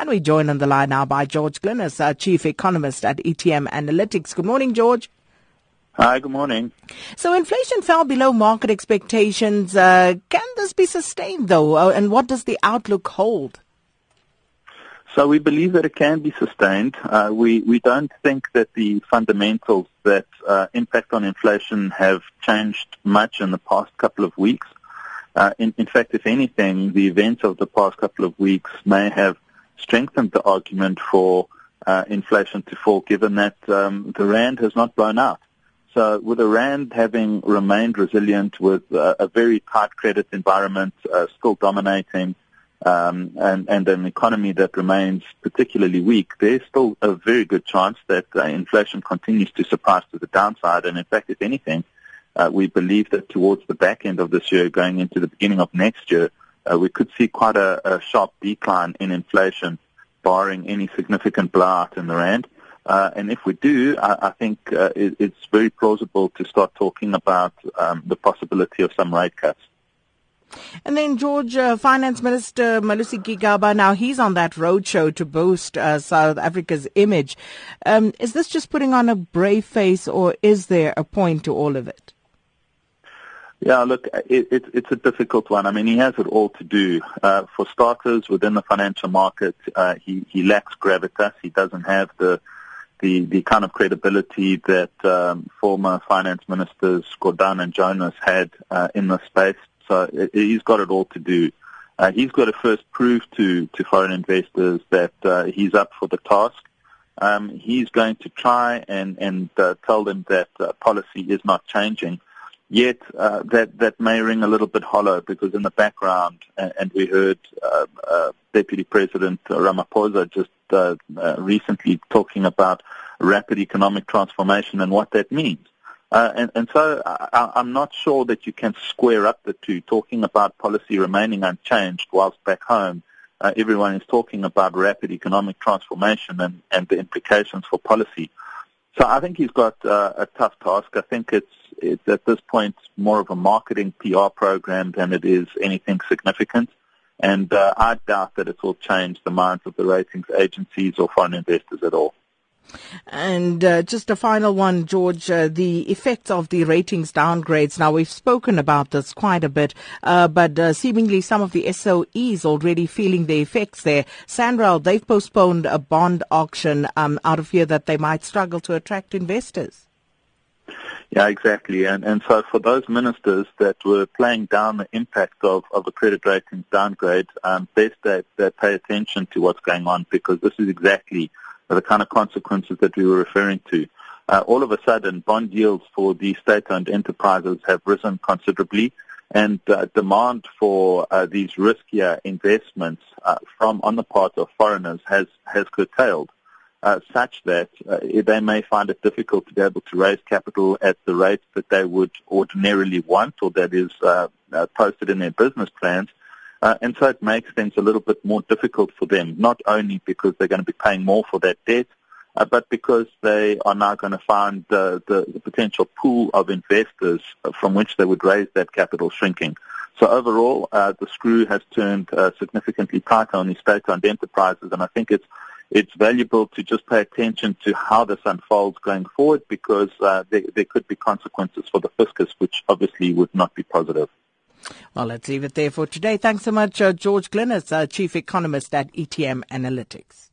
And we join on the line now by George Glynos, our Chief Economist at ETM Analytics. Good morning, George. Hi, good morning. So inflation fell below market expectations. Uh, can this be sustained, though? Uh, and what does the outlook hold? So we believe that it can be sustained. Uh, we, we don't think that the fundamentals that uh, impact on inflation have changed much in the past couple of weeks. Uh, in, in fact, if anything, the events of the past couple of weeks may have strengthened the argument for uh, inflation to fall, given that um, the rand has not blown out. So with the rand having remained resilient, with uh, a very tight credit environment uh, still dominating, um, and, and an economy that remains particularly weak, there's still a very good chance that uh, inflation continues to surprise to the downside. And in fact, if anything, uh, we believe that towards the back end of this year, going into the beginning of next year, uh, we could see quite a, a, sharp decline in inflation, barring any significant blowout in the rand. Uh, and if we do, I, I think uh, it, it's very plausible to start talking about um, the possibility of some rate cuts. And then George, uh, Finance Minister Malusi Gigaba, now he's on that roadshow to boost uh, South Africa's image. Um, is this just putting on a brave face, or is there a point to all of it? Yeah, look, it, it, it's a difficult one. I mean, he has it all to do. Uh, for starters, within the financial market, uh, he, he lacks gravitas. He doesn't have the the, the kind of credibility that um, former finance ministers Gordhan and Jonas had uh, in the space. So it, he's got it all to do. Uh, he's got to first prove to, to foreign investors that uh, he's up for the task. Um, he's going to try and, and uh, tell them that uh, policy is not changing. Yet uh, that that may ring a little bit hollow because in the background, and, and we heard uh, uh, Deputy President Ramaphosa just uh, uh, recently talking about rapid economic transformation and what that means. Uh, and, and so I, I'm not sure that you can square up the two, talking about policy remaining unchanged whilst back home everyone is talking about rapid economic transformation and, and the implications for policy. So I think he's got a tough task. I think it's it's at this point more of a marketing PR program than it is anything significant. And uh, I doubt that it will change the minds of the ratings agencies or foreign investors at all. And uh, just a final one, George, uh, the effects of the ratings downgrades. Now, we've spoken about this quite a bit, uh, but uh, seemingly some of the SOEs already feeling the effects there. Sanral, they've postponed a bond auction um, out of fear that they might struggle to attract investors. Yeah, exactly. And and so for those ministers that were playing down the impact of, of a credit ratings downgrade, um, best that they pay attention to what's going on because this is exactly the kind of consequences that we were referring to. Uh, all of a sudden, bond yields for the state-owned enterprises have risen considerably, and uh, demand for uh, these riskier investments uh, from on the part of foreigners has has curtailed uh, such that uh, they may find it difficult to be able to raise capital at the rate that they would ordinarily want or that is uh, uh, posted in their business plans. Uh, and so it makes things a little bit more difficult for them, not only because they're going to be paying more for that debt, but because they are now going to find the, the, potential pool of investors from which they would raise that capital shrinking. So overall, uh, the screw has turned significantly tighter on these state-owned enterprises, and I think it's it's valuable to just pay attention to how this unfolds going forward because uh, there, there could be consequences for the fiscus, which obviously would not be positive. Well, let's leave it there for today. Thanks so much, uh, George Glynos, uh, Chief Economist at ETM Analytics.